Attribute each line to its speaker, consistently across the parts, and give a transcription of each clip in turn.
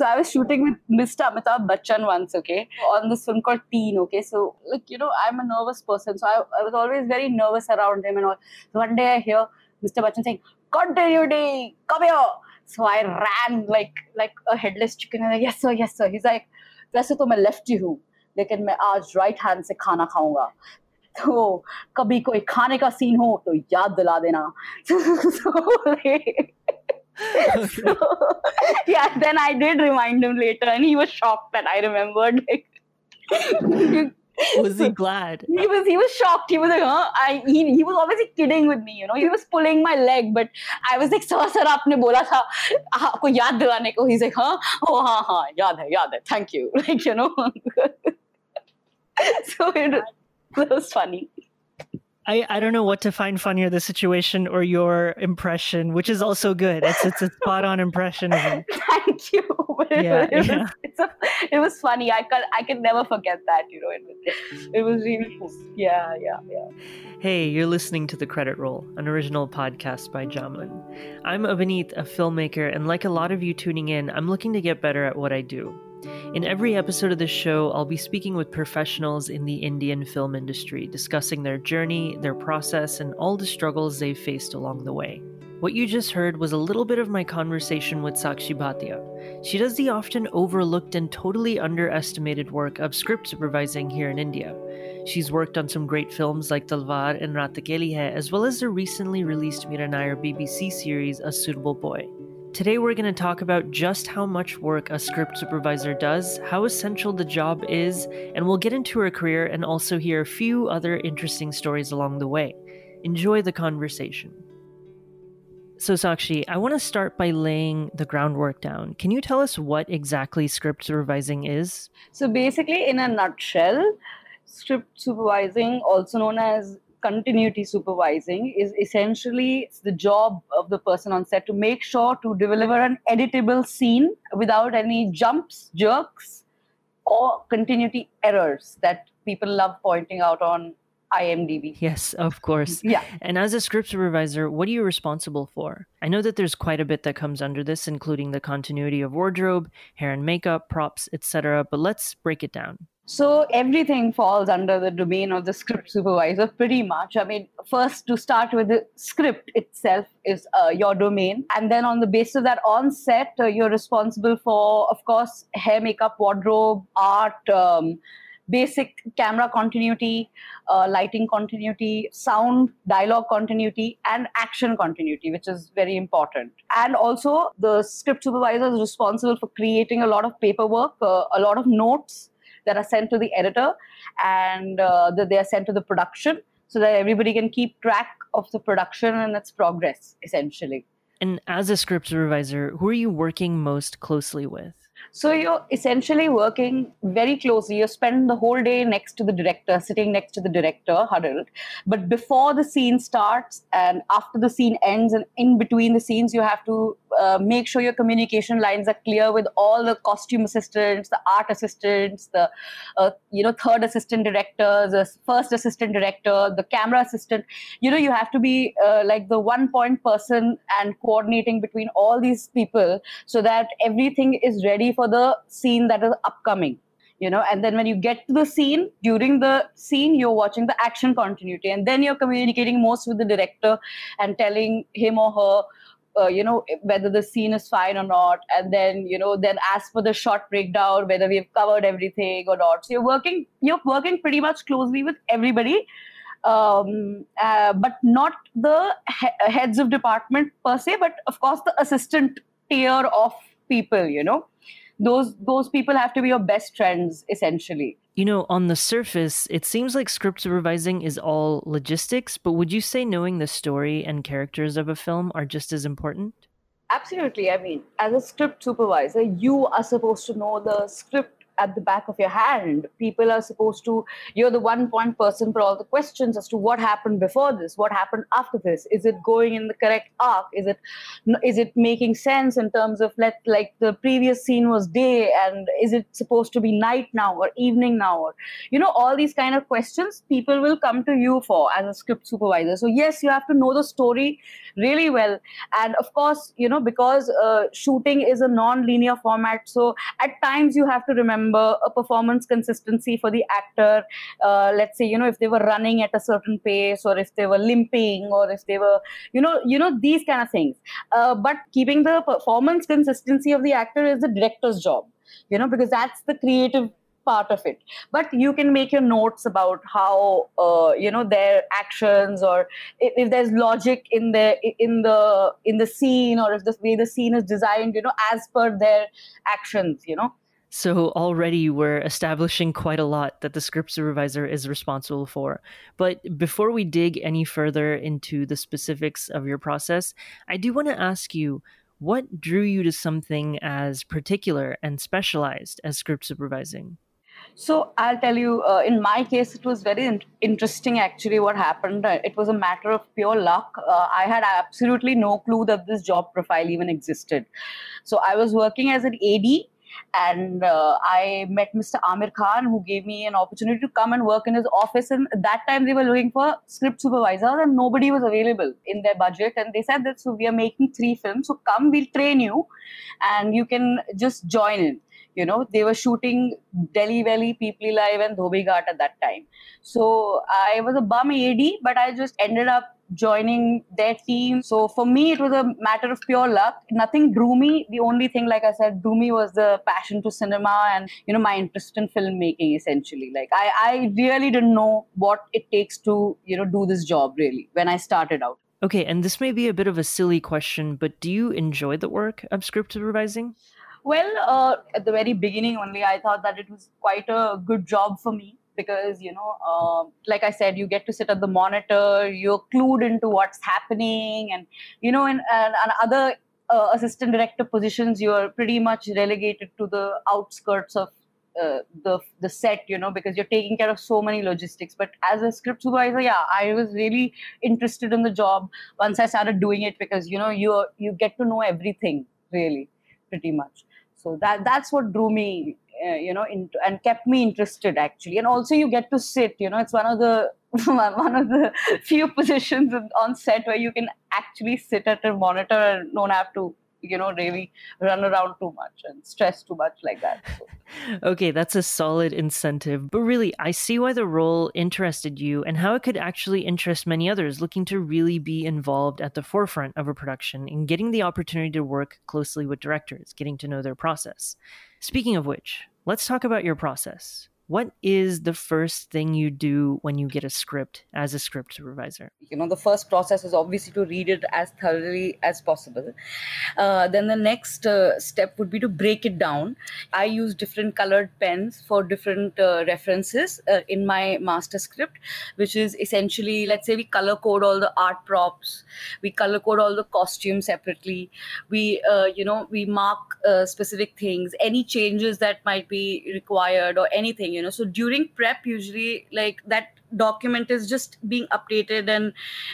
Speaker 1: So I was shooting with Mr. Amitabh Bachchan once, okay, on this film called Teen, okay. So like you know, I'm a nervous person, so I, I was always very nervous around him and all. So one day I hear Mr. Bachchan saying, "Continuity, come here." So I ran like like a headless chicken. And like, yes sir, yes sir. He's like, वैसे तो मैं lefty हूँ लेकिन मैं आज right hand से खाना खाऊँगा तो कभी कोई खाने का सीन हो तो याद दिला देना so, like, so, yeah then i did remind him later and he was shocked that i remembered like
Speaker 2: was he glad
Speaker 1: he was he was shocked he was like huh i he, he was obviously kidding with me you know he was pulling my leg but i was like sir sir aapne bola tha आपको याद दिलाने को he's like huh oh हाँ हाँ याद है याद है thank you like you know so it, it was funny
Speaker 2: I, I don't know what to find funnier, the situation or your impression, which is also good. It's it's a spot on impression.
Speaker 1: Thank you.
Speaker 2: Yeah,
Speaker 1: it,
Speaker 2: yeah.
Speaker 1: Was, it's a, it was funny. I can I can never forget that. You know, it was, it was really cool. Yeah, yeah, yeah.
Speaker 2: Hey, you're listening to The Credit Roll, an original podcast by Jamlin. I'm Abhineet, a filmmaker, and like a lot of you tuning in, I'm looking to get better at what I do. In every episode of this show, I'll be speaking with professionals in the Indian film industry, discussing their journey, their process, and all the struggles they've faced along the way. What you just heard was a little bit of my conversation with Sakshi Bhatia. She does the often overlooked and totally underestimated work of script supervising here in India. She's worked on some great films like Talvar and Raat Akeli Hai, as well as the recently released Mira Nair BBC series A Suitable Boy. Today, we're going to talk about just how much work a script supervisor does, how essential the job is, and we'll get into her career and also hear a few other interesting stories along the way. Enjoy the conversation. So, Sakshi, I want to start by laying the groundwork down. Can you tell us what exactly script supervising is?
Speaker 1: So basically, in a nutshell, script supervising, also known as continuity supervising, is essentially it's the job of the person on set to make sure to deliver an editable scene without any jumps, jerks, or continuity errors that people love pointing out on IMDb.
Speaker 2: Yes, of course.
Speaker 1: Yeah.
Speaker 2: And as a script supervisor, what are you responsible for? I know that there's quite a bit that comes under this, including the continuity of wardrobe, hair and makeup, props, etc. But let's break it down.
Speaker 1: So everything falls under the domain of the script supervisor, pretty much. I mean, first to start with, the script itself is uh, your domain, and then on the basis of that, on set, uh, you're responsible for, of course, hair, makeup, wardrobe, art. Um, basic camera continuity, uh, lighting continuity, sound, dialogue continuity, and action continuity, which is very important. And also, the script supervisor is responsible for creating a lot of paperwork, uh, a lot of notes that are sent to the editor, and uh, that they are sent to the production so that everybody can keep track of the production and its progress, essentially.
Speaker 2: And as a script supervisor, who are you working most closely with?
Speaker 1: So you're essentially working very closely. You spend the whole day next to the director, sitting next to the director, huddled. But before the scene starts and after the scene ends, and in between the scenes, you have to uh, make sure your communication lines are clear with all the costume assistants, the art assistants, the uh, you know third assistant director, the first assistant director, the camera assistant. You know you have to be uh, like the one point person and coordinating between all these people so that everything is ready for the scene that is upcoming you know? And then when you get to the scene during the scene you're watching the action continuity and then you're communicating most with the director and telling him or her uh, you know whether the scene is fine or not. And then you know then as for the shot breakdown whether we've covered everything or not. So you're working you're working pretty much closely with everybody um, uh, but not the he- heads of department per se but of course the assistant tier of people you know those those people have to be your best friends essentially
Speaker 2: You know, on the surface, it seems like script supervising is all logistics, but would you say knowing the story and characters of a film are just as important?
Speaker 1: absolutely i mean as a script supervisor you are supposed to know the script at the back of your hand. People are supposed to, you're the one point person for all the questions as to what happened before this, what happened after this. Is it going in the correct arc? Is it is it making sense in terms of let like the previous scene was day and is it supposed to be night now or evening now or you know all these kind of questions people will come to you for as a script supervisor. So yes, you have to know the story really well, and of course you know because uh, shooting is a non-linear format, so at times you have to remember a performance consistency for the actor. Uh, let's say you know if they were running at a certain pace or if they were limping or if they were you know you know these kind of things. Uh, but keeping the performance consistency of the actor is the director's job you know because that's the creative part of it but you can make your notes about how uh, you know their actions or if, if, there's logic in the in the in the scene or if the way the scene is designed you know as per their actions you know
Speaker 2: so already we're establishing quite a lot that the script supervisor is responsible for. But before we dig any further into the specifics of your process, I do want to ask you what drew you to something as particular and specialized as script supervising?
Speaker 1: So I'll tell you, uh, in my case, it was very in- interesting actually what happened. Uh, it was a matter of pure luck. Uh, I had absolutely no clue that this job profile even existed. So I was working as an AD and uh, I met Mr. Aamir Khan, who gave me an opportunity to come and work in his office. And at that time, they were looking for script supervisors, and nobody was available in their budget. And they said that so we are making three films, so come, we'll train you, and you can just join in you know they were shooting delhi belly peepli live and dhobi ghat at that time so i was a bum ad but i just ended up joining their team. So for me it was a matter of pure luck. Nothing drew me. The only thing like i said drew me was the passion to cinema and you know my interest in filmmaking essentially. Like i i really didn't know what it takes to you know do this job really when i started out.
Speaker 2: Okay and this may be a bit of a silly question but do you enjoy the work of script supervising?
Speaker 1: Well, uh, at the very beginning only, I thought that it was quite a good job for me because, you know, uh, like I said, you get to sit at the monitor, you're clued into what's happening, and, you know, in, and, and other uh, assistant director positions, you're pretty much relegated to the outskirts of uh, the the set you know because you're taking care of so many logistics. But as a script supervisor yeah i was really interested in the job once i started doing it because you know you you get to know everything really pretty much. So that that's what drew me uh, you know into, and kept me interested actually. And also you get to sit you know it's one of the one of the few positions on set where you can actually sit at a monitor and don't have to you know really run around too much and stress too much like that.
Speaker 2: Okay that's a solid incentive. But really i see why the role interested you and how it could actually interest many others looking to really be involved at the forefront of a production and getting the opportunity to work closely with directors getting to know their process. Speaking of which let's talk about your process what is the first thing you do when you get a script as a script supervisor?
Speaker 1: You know, the first process is obviously to read it as thoroughly as possible. Uh, then the next uh, step would be to break it down. I use different colored pens for different uh, references uh, in my master script, which is essentially, let's say, we color code all the art props, we color code all the costumes separately, we, uh, you know, we mark uh, specific things, any changes that might be required or anything you know so during prep usually like that document is just being updated and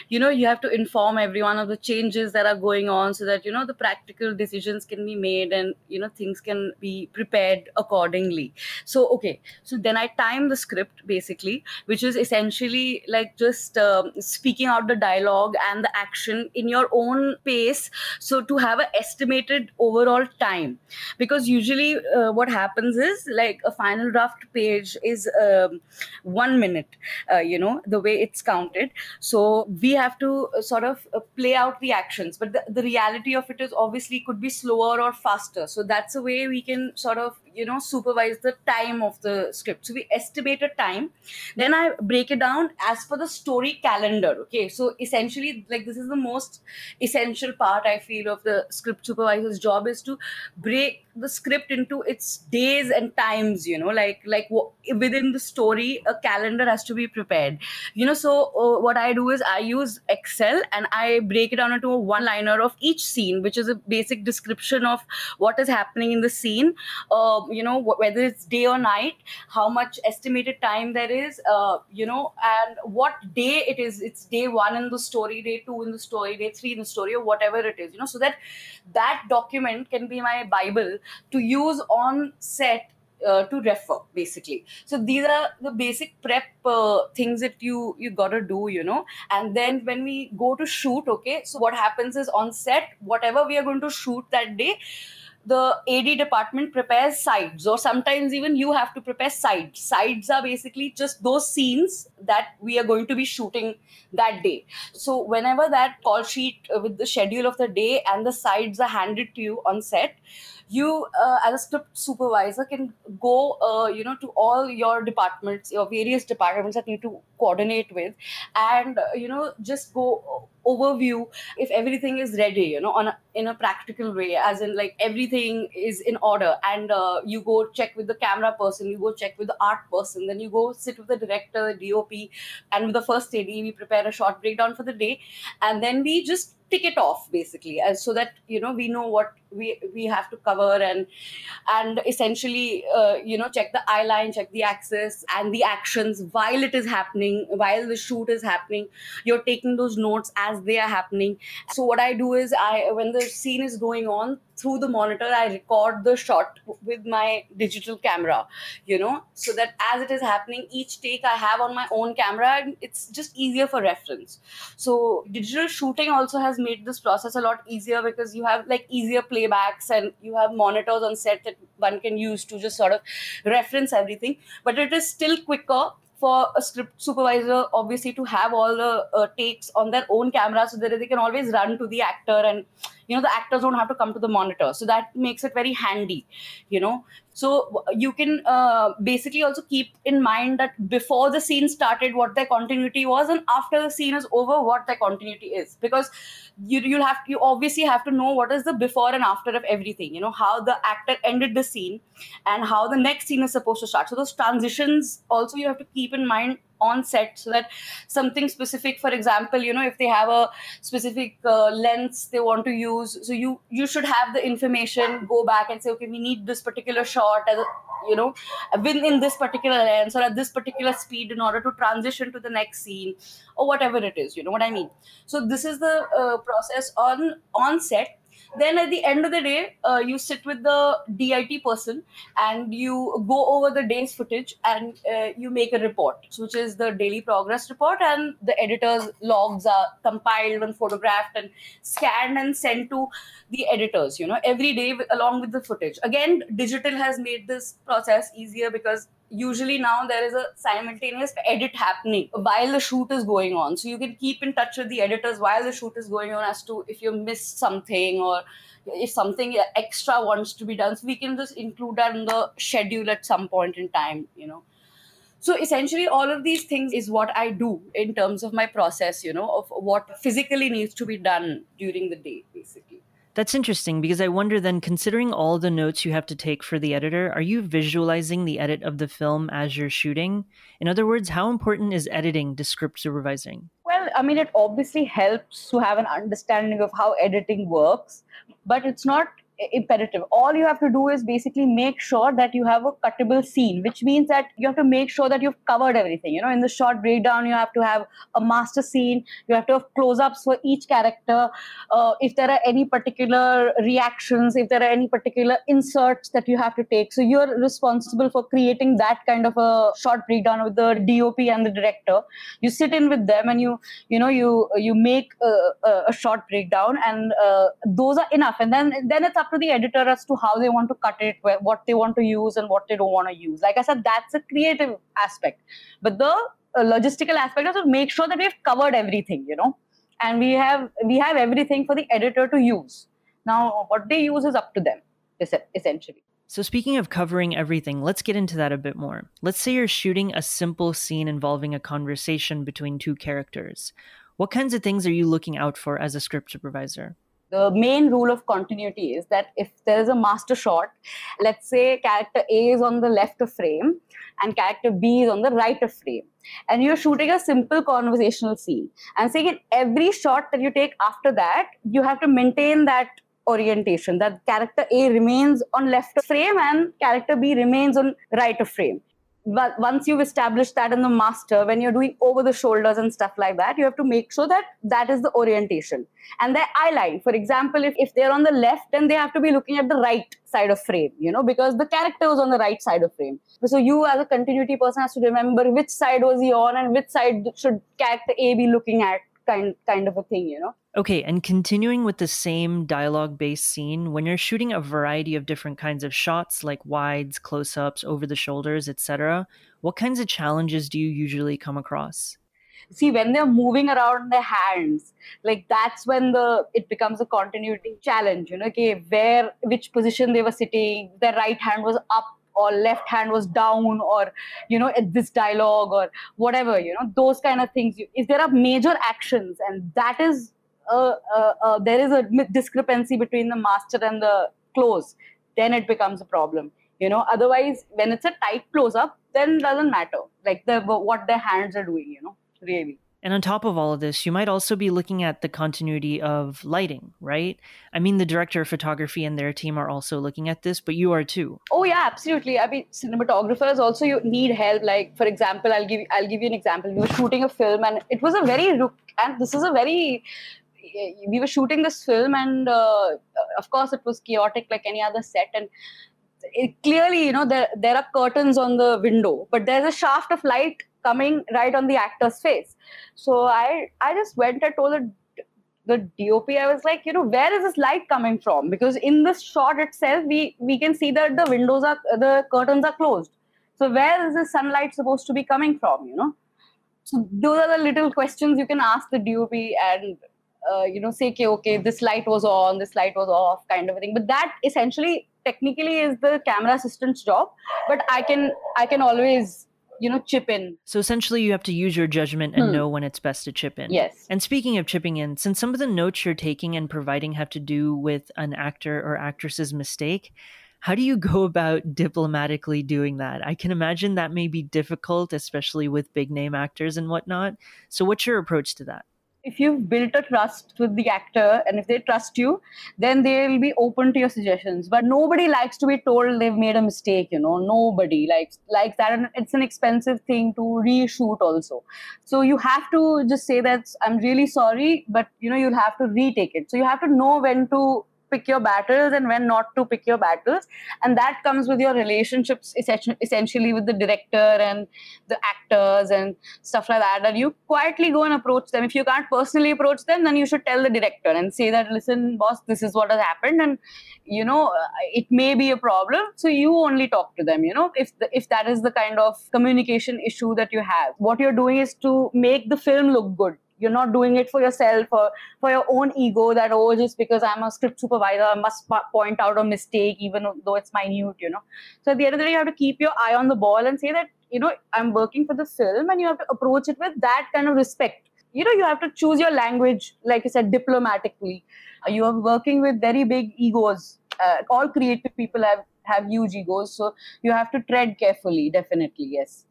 Speaker 1: you know you have to inform everyone of the changes that are going on so that you know the practical decisions can be made and you know things can be prepared accordingly. So okay. So then i time the script basically which is essentially like just um, speaking out the dialogue and the action in your own pace so to have an estimated overall time. Because usually uh, what happens is like a final draft page is um, one minute uh, you know the way it's counted. So we have to uh, sort of uh, play out the actions. But the, the reality of it is obviously could be slower or faster. So that's a way we can sort of you know supervise the time of the script. So we estimate a time. Then i break it down as per the story calendar okay? So essentially like this is the most essential part i feel of the script supervisor's job is to break the script into its days and times you know? Like like within the story a calendar has to be prepared. You know so uh, what i do is i use excel and i break it down into a one liner of each scene which is a basic description of what is happening in the scene. Uh, you know whether it's day or night how much estimated time there is uh, you know and what day it is it's day one in the story day two in the story day three in the story or whatever it is you know so that that document can be my bible to use on set uh, to refer basically. So these are the basic prep uh, things that you you gotta do you know. And then when we go to shoot okay so what happens is on set whatever we are going to shoot that day the AD department prepares sides, or sometimes even you have to prepare sides. Sides are basically just those scenes that we are going to be shooting that day. So, whenever that call sheet uh, with the schedule of the day and the sides are handed to you on set, you uh, as a script supervisor can go uh, you know to all your departments your various departments that need to coordinate with and uh, you know just go overview if everything is ready you know on a, in a practical way as in like everything is in order and uh, you go check with the camera person you go check with the art person then you go sit with the director the dop and with the first AD we prepare a shot breakdown for the day. And then we just tick it off basically as so that you know we know what we we have to cover and and essentially uh, you know check the eye line check the axis and the actions while it is happening while the shoot is happening. You're taking those notes as they are happening. So what i do is i when the scene is going on through the monitor i record the shot with my digital camera you know so that as it is happening each take i have on my own camera and it's just easier for reference. So digital shooting also has made this process a lot easier because you have like easier playbacks and you have monitors on set that one can use to just sort of reference everything but it is still quicker for a script supervisor obviously to have all the uh, takes on their own camera so that they can always run to the actor and you know the actors don't have to come to the monitor. So that makes it very handy you know. So you can uh, basically also keep in mind that before the scene started what their continuity was and after the scene is over what their continuity is. Because you you'll have you obviously have to know what is the before and after of everything you know how the actor ended the scene and how the next scene is supposed to start. So those transitions also you have to keep in mind on set so that something specific for example you know if they have a specific uh, lens they want to use so you you should have the information go back and say okay we need this particular shot as you know within this particular lens or at this particular speed in order to transition to the next scene or whatever it is you know what i mean? So this is the uh, process on on set then at the end of the day uh, you sit with the dit person and you go over the day's footage and uh, you make a report which is the daily progress report. And the editor's logs are compiled and photographed and scanned and sent to the editors you know every day along with the footage. Again digital has made this process easier because usually now there is a simultaneous edit happening while the shoot is going on. So you can keep in touch with the editors while the shoot is going on as to if you missed something or if something extra wants to be done. So we can just include that in the schedule at some point in time you know. So essentially all of these things is what i do in terms of my process you know of what physically needs to be done during the day basically
Speaker 2: that's interesting because I wonder then, considering all the notes you have to take for the editor, are you visualizing the edit of the film as you're shooting? In other words, how important is editing to script supervising?
Speaker 1: Well, I mean, it obviously helps to have an understanding of how editing works, but it's not imperative. All you have to do is basically make sure that you have a cuttable scene, which means that you have to make sure that you've covered everything. You know, in the shot breakdown, you have to have a master scene, you have to have close ups for each character. Uh, if there are any particular reactions, if there are any particular inserts that you have to take. So you're responsible for creating that kind of a shot breakdown with the DOP and the director. You sit in with them and you, you know, you you make a, a shot breakdown, and uh, those are enough. And then then it's up up to the editor as to how they want to cut it, what they want to use, and what they don't want to use. Like I said, that's a creative aspect. But the uh, logistical aspect is to make sure that we've covered everything, you know, and we have we have everything for the editor to use. Now, what they use is up to them, essentially.
Speaker 2: So, speaking of covering everything, let's get into that a bit more. Let's say you're shooting a simple scene involving a conversation between two characters. What kinds of things are you looking out for as a script supervisor?
Speaker 1: The main rule of continuity is that if there is a master shot, let's say character A is on the left of frame and character B is on the right of frame, and you're shooting a simple conversational scene, and saying in every shot that you take after that, you have to maintain that orientation that character A remains on left of frame and character B remains on right of frame. But once you've established that in the master, when you're doing over the shoulders and stuff like that, you have to make sure that that is the orientation. And their eye line, for example, if, if they're on the left, then they have to be looking at the right side of frame, you know, because the character was on the right side of frame. So you as a continuity person has to remember which side was he on and which side should character A be looking at kind kind of a thing you know?
Speaker 2: Okay and continuing with the same dialogue based scene when you're shooting a variety of different kinds of shots like wides close-ups over the shoulders etc what kinds of challenges do you usually come across?
Speaker 1: See when they're moving around their hands like that's when the it becomes a continuity challenge you know okay where which position they were sitting their right hand was up or left hand was down or you know this dialogue or whatever you know those kind of things. If there are major actions and that is there is a discrepancy between the master and the close then it becomes a problem you know. Otherwise when it's a tight close up then it doesn't matter like the what their hands are doing you know really
Speaker 2: and on top of all of this, you might also be looking at the continuity of lighting, right? I mean, the director of photography and their team are also looking at this, but you are too.
Speaker 1: Oh yeah, absolutely. I mean, cinematographers also you need help. Like for example, I'll give I'll give you an example. We were shooting a film, and it was a very and this is a very we were shooting this film, and uh, of course it was chaotic like any other set, and it, clearly you know there there are curtains on the window, but there's a shaft of light coming right on the actor's face. So I I just went and told the the DOP, I was like, you know, where is this light coming from? Because in this shot itself, we we can see that the windows are the curtains are closed. So where is the sunlight supposed to be coming from? You know, so those are the little questions you can ask the DOP and uh, you know say, okay, okay, this light was on, this light was off, kind of a thing. But that essentially, technically, is the camera assistant's job. But I can I can always you know chip in.
Speaker 2: So essentially you have to use your judgment and hmm. know when it's best to chip in.
Speaker 1: Yes.
Speaker 2: And speaking of chipping in since some of the notes you're taking and providing have to do with an actor or actress's mistake how do you go about diplomatically doing that? I can imagine that may be difficult especially with big name actors and whatnot. So what's your approach to that
Speaker 1: if you've built a trust with the actor and if they trust you then they'll be open to your suggestions. But nobody likes to be told they've made a mistake you know nobody likes likes that. And it's an expensive thing to reshoot also. So you have to just say that i'm really sorry but you know you'll have to retake it. So you have to know when to pick your battles and when not to pick your battles. And that comes with your relationships essentially with the director and the actors and stuff like that. And you quietly go and approach them. If you can't personally approach them then you should tell the director and say that listen boss this is what has happened. And you know uh, it may be a problem so you only talk to them you know if the, if that is the kind of communication issue that you have. What you're doing is to make the film look good you're not doing it for yourself or for your own ego that oh just because i'm a script supervisor i must point out a mistake even though it's minute you know. So at the end of the day you have to keep your eye on the ball and say that you know i'm working for the film and you have to approach it with that kind of respect. You know you have to choose your language like i said diplomatically. You are working with very big egos. Uh, all creative people have have huge egos so you have to tread carefully definitely yes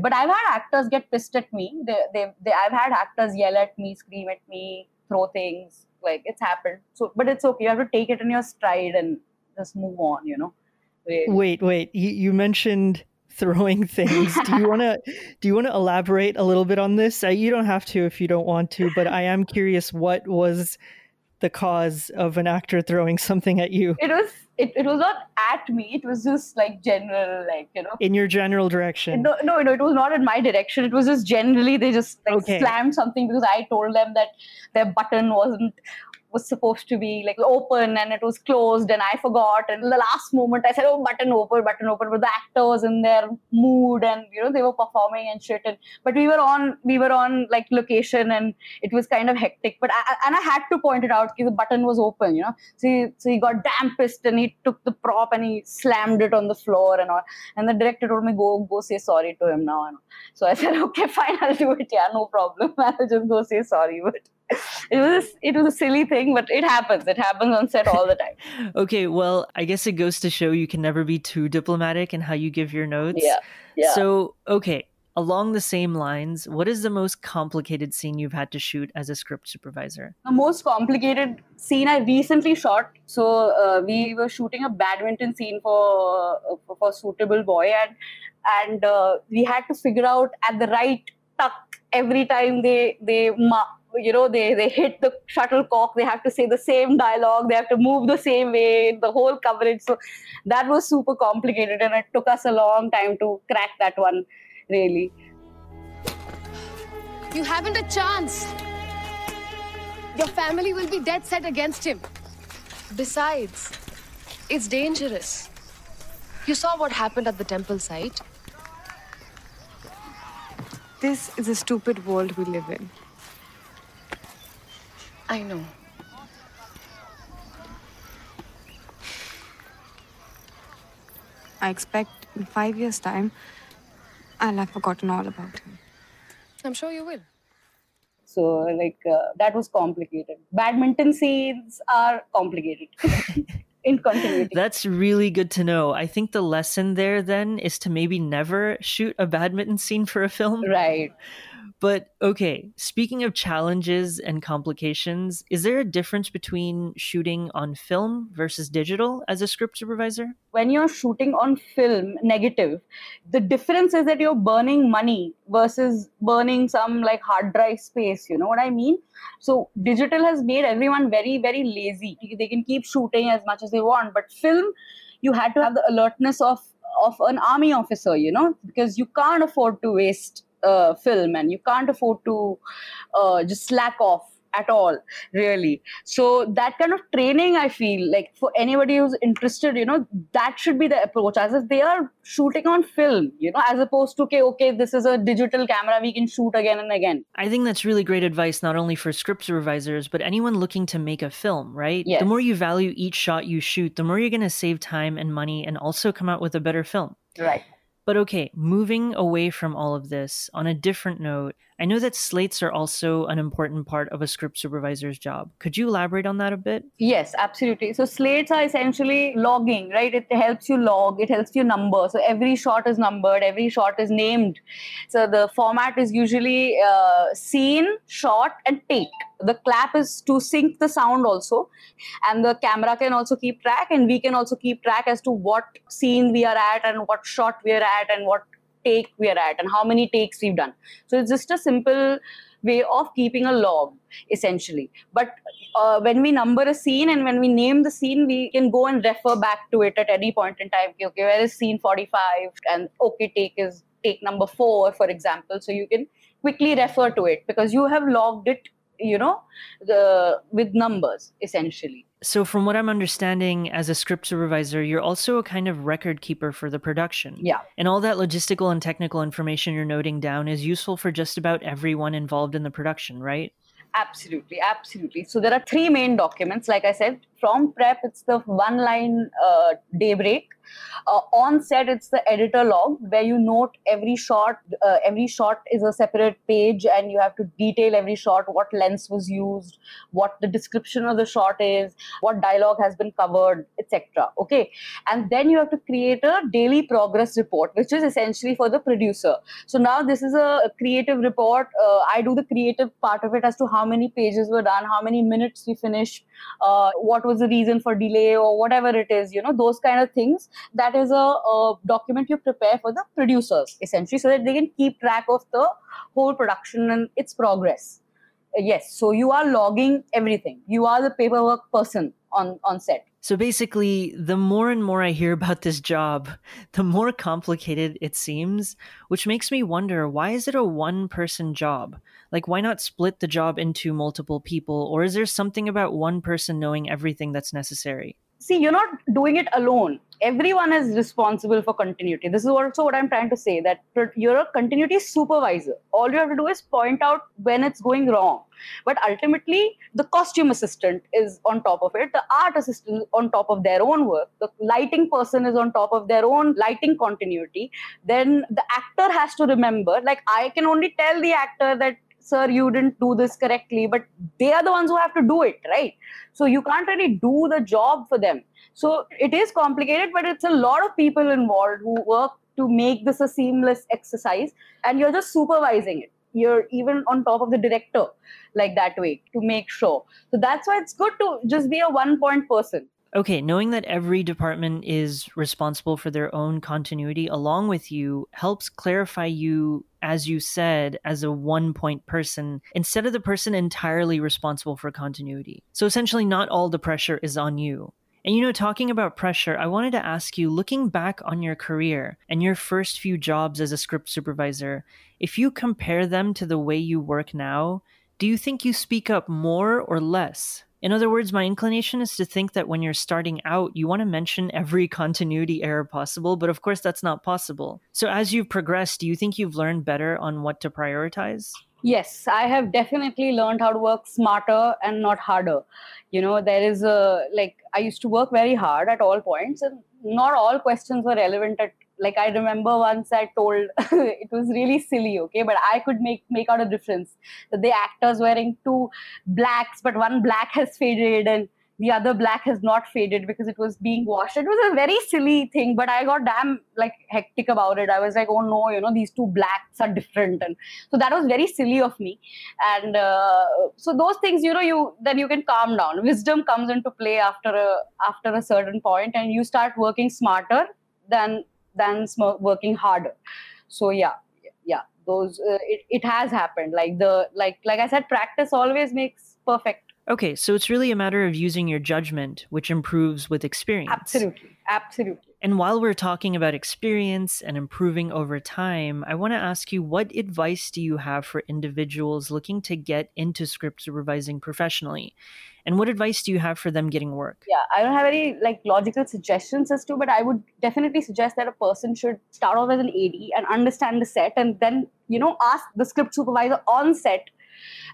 Speaker 1: but I've had actors get pissed at me. They, they, they, I've had actors yell at me, scream at me, throw things. Like it's happened. So, but it's okay. You have to take it in your stride and just move on. You know.
Speaker 2: Wait, wait. You, you mentioned throwing things. do you want to do you want to elaborate a little bit on this? You don't have to if you don't want to, but I am curious. What was the cause of an actor throwing something at you?
Speaker 1: It was it, it was not at me it was just like general like you know
Speaker 2: in your general direction
Speaker 1: no no no it was not in my direction it was just generally they just like okay. slammed something because i told them that their button wasn't was supposed to be like open and it was closed and I forgot. And the last moment I said oh button open button open but the actor was in their mood and you know they were performing and shit. And but we were on we were on like location and it was kind of hectic. But I, and I had to point it out because the button was open you know. So he, so he got damn pissed and he took the prop and he slammed it on the floor and all. And the director told me go go say sorry to him now so I said okay fine I'll do it. Yeah no problem. I'll just go say sorry but it was it was a silly thing, but it happens. It happens on set all the time.
Speaker 2: okay, well, I guess it goes to show you can never be too diplomatic in how you give your notes.
Speaker 1: Yeah. Yeah.
Speaker 2: So, okay, Along the same lines, what is the most complicated scene you've had to shoot as a script supervisor?
Speaker 1: The most complicated scene I recently shot. So uh, we were shooting a badminton scene for uh, for suitable boy, and and uh, we had to figure out at the right tuck every time they they you know they they hit the shuttlecock they have to say the same dialogue they have to move the same way the whole coverage. So that was super complicated and it took us a long time to crack that one really.
Speaker 3: You haven't a chance. Your family will be dead set against him. Besides it's dangerous. You saw what happened at the temple site? This is a stupid world we live in I know. I expect in five years' time, I'll have forgotten all about him. I'm sure you will.
Speaker 1: So, like, uh, that was complicated. Badminton scenes are complicated. in continuity.
Speaker 2: That's really good to know. I think the lesson there then is to maybe never shoot a badminton scene for a film.
Speaker 1: Right.
Speaker 2: But okay, speaking of challenges and complications, is there a difference between shooting on film versus digital as a script supervisor?
Speaker 1: When you're shooting on film, negative, the difference is that you're burning money versus burning some like hard drive space. You know what I mean? So digital has made everyone very, very lazy. They can keep shooting as much as they want, but film, you had to have the alertness of of an army officer, you know, because you can't afford to waste uh, film and you can't afford to uh, just slack off at all really. So that kind of training i feel like for anybody who's interested you know that should be the approach as if they are shooting on film you know as opposed to okay okay this is a digital camera we can shoot again and again.
Speaker 2: I think that's really great advice not only for script supervisors but anyone looking to make a film right?
Speaker 1: Yes.
Speaker 2: the more you value each shot you shoot the more you're going to save time and money and also come out with a better film.
Speaker 1: Right
Speaker 2: but okay, moving away from all of this, on a different note, I know that slates are also an important part of a script supervisor's job. Could you elaborate on that a bit?
Speaker 1: Yes, absolutely. So slates are essentially logging, right? It helps you log, it helps you number. So every shot is numbered, every shot is named. So the format is usually uh, scene, shot, and take the clap is to sync the sound also and the camera can also keep track and we can also keep track as to what scene we are at and what shot we are at and what take we are at and how many takes we've done. So it's just a simple way of keeping a log essentially. But uh, when we number a scene and when we name the scene we can go and refer back to it at any point in time. Okay, okay where is scene 45 and okay take is take number 4 for example. So you can quickly refer to it because you have logged it you know the with numbers essentially.
Speaker 2: So from what i'm understanding as a script supervisor you're also a kind of record keeper for the production.
Speaker 1: Yeah.
Speaker 2: And all that logistical and technical information you're noting down is useful for just about everyone involved in the production right?
Speaker 1: Absolutely absolutely. So there are three main documents like i said from prep it's the one line uh, daybreak. Uh, on set it's the editor log where you note every shot uh, every shot is a separate page and you have to detail every shot what lens was used what the description of the shot is what dialogue has been covered etc okay? And then you have to create a daily progress report which is essentially for the producer. So now this is a creative report. Uh, i do the creative part of it as to how many pages were done how many minutes we finished uh, what was the reason for delay or whatever it is you know those kind of things that is a, a document you prepare for the producers essentially so that they can keep track of the whole production and its progress Uh, yes so you are logging everything. You are the paperwork person on on set.
Speaker 2: So basically the more and more i hear about this job the more complicated it seems which makes me wonder why is it a one person job? Like why not split the job into multiple people? Or is there something about one person knowing everything that's necessary
Speaker 1: see you're not doing it alone. Everyone is responsible for continuity. This is also what i'm trying to say that you're a continuity supervisor. All you have to do is point out when it's going wrong. But ultimately the costume assistant is on top of it. The art assistant on top of their own work. The lighting person is on top of their own lighting continuity. Then the actor has to remember like i can only tell the actor that sir you didn't do this correctly but they are the ones who have to do it right? So you can't really do the job for them. So it is complicated but it's a lot of people involved who work to make this a seamless exercise and you're just supervising it. You're even on top of the director like that way to make sure. So that's why it's good to just be a one point person
Speaker 2: Okay, knowing that every department is responsible for their own continuity along with you helps clarify you, as you said, as a one point person instead of the person entirely responsible for continuity. So essentially, not all the pressure is on you. And you know, talking about pressure, I wanted to ask you looking back on your career and your first few jobs as a script supervisor, if you compare them to the way you work now, do you think you speak up more or less? In other words, my inclination is to think that when you're starting out, you want to mention every continuity error possible, but of course that's not possible. So as you've progressed, do you think you've learned better on what to prioritize?
Speaker 1: Yes, I have definitely learned how to work smarter and not harder. You know, there is a like I used to work very hard at all points, and not all questions were relevant at like i remember once i told it was really silly okay but i could make make out a difference. That the actors wearing two blacks but one black has faded and the other black has not faded because it was being washed. It was a very silly thing but i got damn like hectic about it. I was like oh no you know these two blacks are different. And so that was very silly of me. And uh, so those things you know you then you can calm down. Wisdom comes into play after a after a certain point and you start working smarter than than sm- working harder so yeah yeah those uh, it, it has happened like the like like i said practice always makes perfect
Speaker 2: Okay, so it's really a matter of using your judgment, which improves with experience.
Speaker 1: absolutely absolutely
Speaker 2: And while we're talking about experience and improving over time, I want to ask you what advice do you have for individuals looking to get into script supervising professionally? And what advice do you have for them getting work?
Speaker 1: yeah i don't have any like logical suggestions as to but i would definitely suggest that a person should start off as an ad and understand the set and then you know ask the script supervisor on set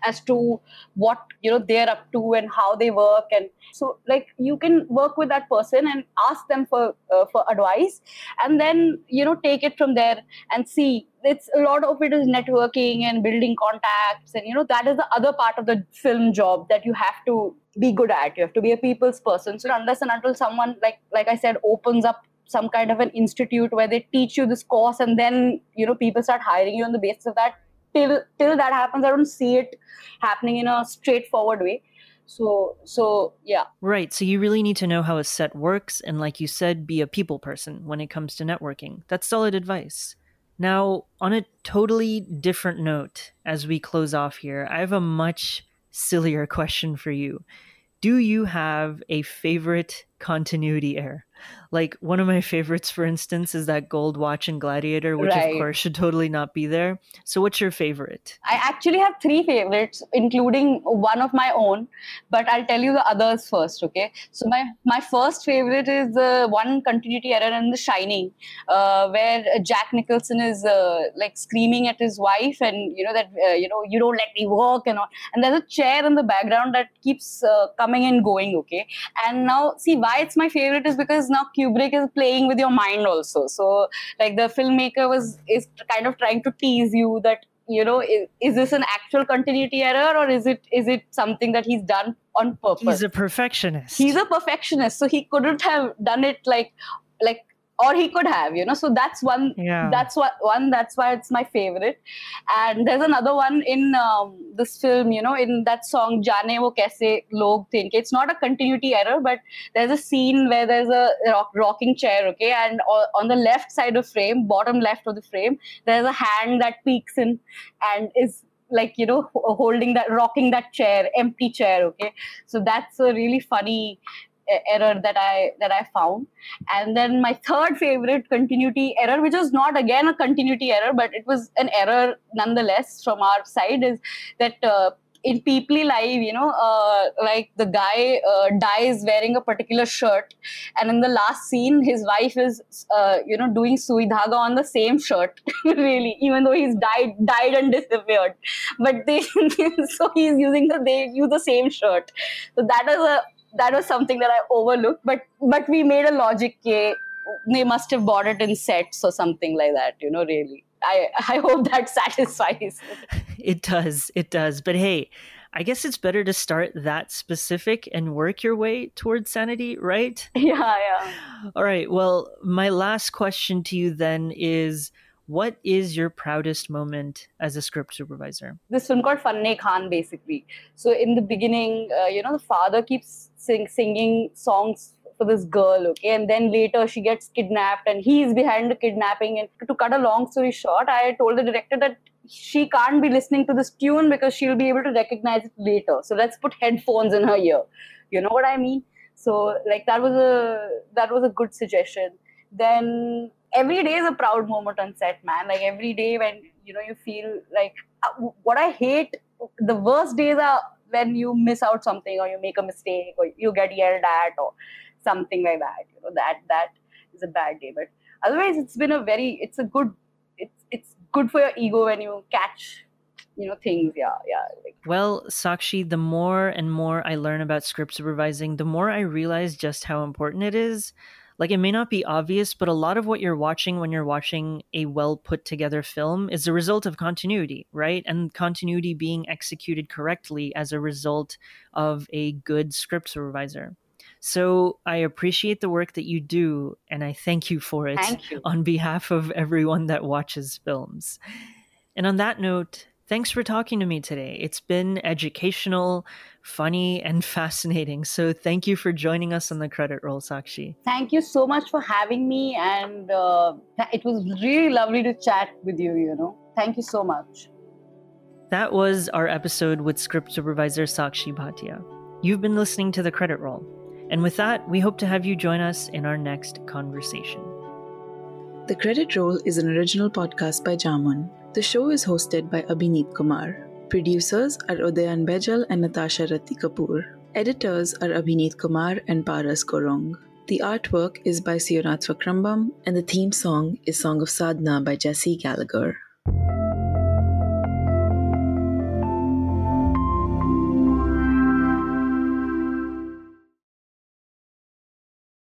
Speaker 1: as to what you know they're up to and how they work. And so like you can work with that person and ask them for uh, for advice and then you know take it from there and see. It's a lot of it is networking and building contacts and you know that is the other part of the film job that you have to be good at. You have to be a people's person. So unless and until someone like like i said opens up some kind of an institute where they teach you this course and then you know people start hiring you on the basis of that till till that happens i don't see it happening in a straightforward way so so yeah
Speaker 2: Right, so you really need to know how a set works and, like you said, be a people person when it comes to networking. That's solid advice. Now, on a totally different note, as we close off here, I have a much sillier question for you. Do you have a favorite continuity error? Like one of my favorites, for instance, is that gold watch in Gladiator, which
Speaker 1: Right.
Speaker 2: of course should totally not be there. So, what's your favorite?
Speaker 1: I actually have three favorites, including one of my own, but I'll tell you the others first, okay? So my my first favorite is the one continuity error in The Shining, uh, where Jack Nicholson is uh, like screaming at his wife, and you know that uh, you know you don't let me work and all, and there's a chair in the background that keeps uh, coming and going, okay? And now see why it's my favorite is because now Kubrick is playing with your mind also. So like the filmmaker was is kind of trying to tease you that you know is, is this an actual continuity error or is it is it something that he's done on purpose
Speaker 2: He's a perfectionist.
Speaker 1: he's a perfectionist so he couldn't have done it like like or he could have you know. So that's one
Speaker 2: yeah.
Speaker 1: that's what one that's why it's my favorite. And there's another one in um, this film you know in that song jane wo kaise log think. It's not a continuity error but there's a scene where there's a rock, rocking chair okay? And on the left side of frame bottom left of the frame there's a hand that peeks in and is like you know holding that rocking that chair empty chair okay? So that's a really funny error that i that i found and then my third favorite continuity error which was not again a continuity error but it was an error nonetheless from our side is that uh, in Peepli Live, you know, uh, like the guy uh, dies wearing a particular shirt, and in the last scene, his wife is, uh, you know, doing sui dhaga on the same shirt. really, even though he's died, died and disappeared, but they so he's using the they use the same shirt. So that was a that was something that I overlooked, but but we made a logic. Ke, they must have bought it in sets or something like that. You know, really. I I hope that satisfies.
Speaker 2: It does. It does. But hey, I guess it's better to start that specific and work your way towards sanity, right?
Speaker 1: Yeah, yeah.
Speaker 2: All right. Well, my last question to you then is what is your proudest moment as a script supervisor?
Speaker 1: This film called Fanne Khan, basically. So in the beginning, uh, you know, the father keeps sing- singing songs for this girl, okay, and then later she gets kidnapped, and he's behind the kidnapping. And to cut a long story short, I told the director that she can't be listening to this tune because she'll be able to recognize it later. So let's put headphones in her ear. You know what I mean? So like that was a that was a good suggestion. Then every day is a proud moment on set, man. Like every day when you know you feel like uh, what I hate. The worst days are when you miss out something or you make a mistake or you get yelled at or something like that. You know that that is a bad day. But otherwise, it's been a very it's a good it's it's good for your ego when you catch you know things yeah yeah
Speaker 2: well sakshi the more and more i learn about script supervising the more i realize just how important it is like it may not be obvious, but a lot of what you're watching when you're watching a well put together film is a result of continuity, right? And continuity being executed correctly as a result of a good script supervisor. So I appreciate the work that you do, and I thank you for it
Speaker 1: you.
Speaker 2: on behalf of everyone that watches films. And on that note, Thanks for talking to me today. It's been educational, funny, and fascinating. So thank you for joining us on the credit roll, Sakshi.
Speaker 1: Thank you so much for having me. And uh, it was really lovely to chat with you, you know. Thank you so much.
Speaker 2: That was our episode with script supervisor Sakshi Bhatia. You've been listening to the credit roll. And with that, we hope to have you join us in our next conversation.
Speaker 4: The Credit Roll is an original podcast by Jamun the show is hosted by Abhineet Kumar. Producers are Udayan Bejal and Natasha Rati Kapoor. Editors are Abhineet Kumar and Paras Korong. The artwork is by Sionath Vakrambam, and the theme song is Song of Sadhana by Jesse Gallagher.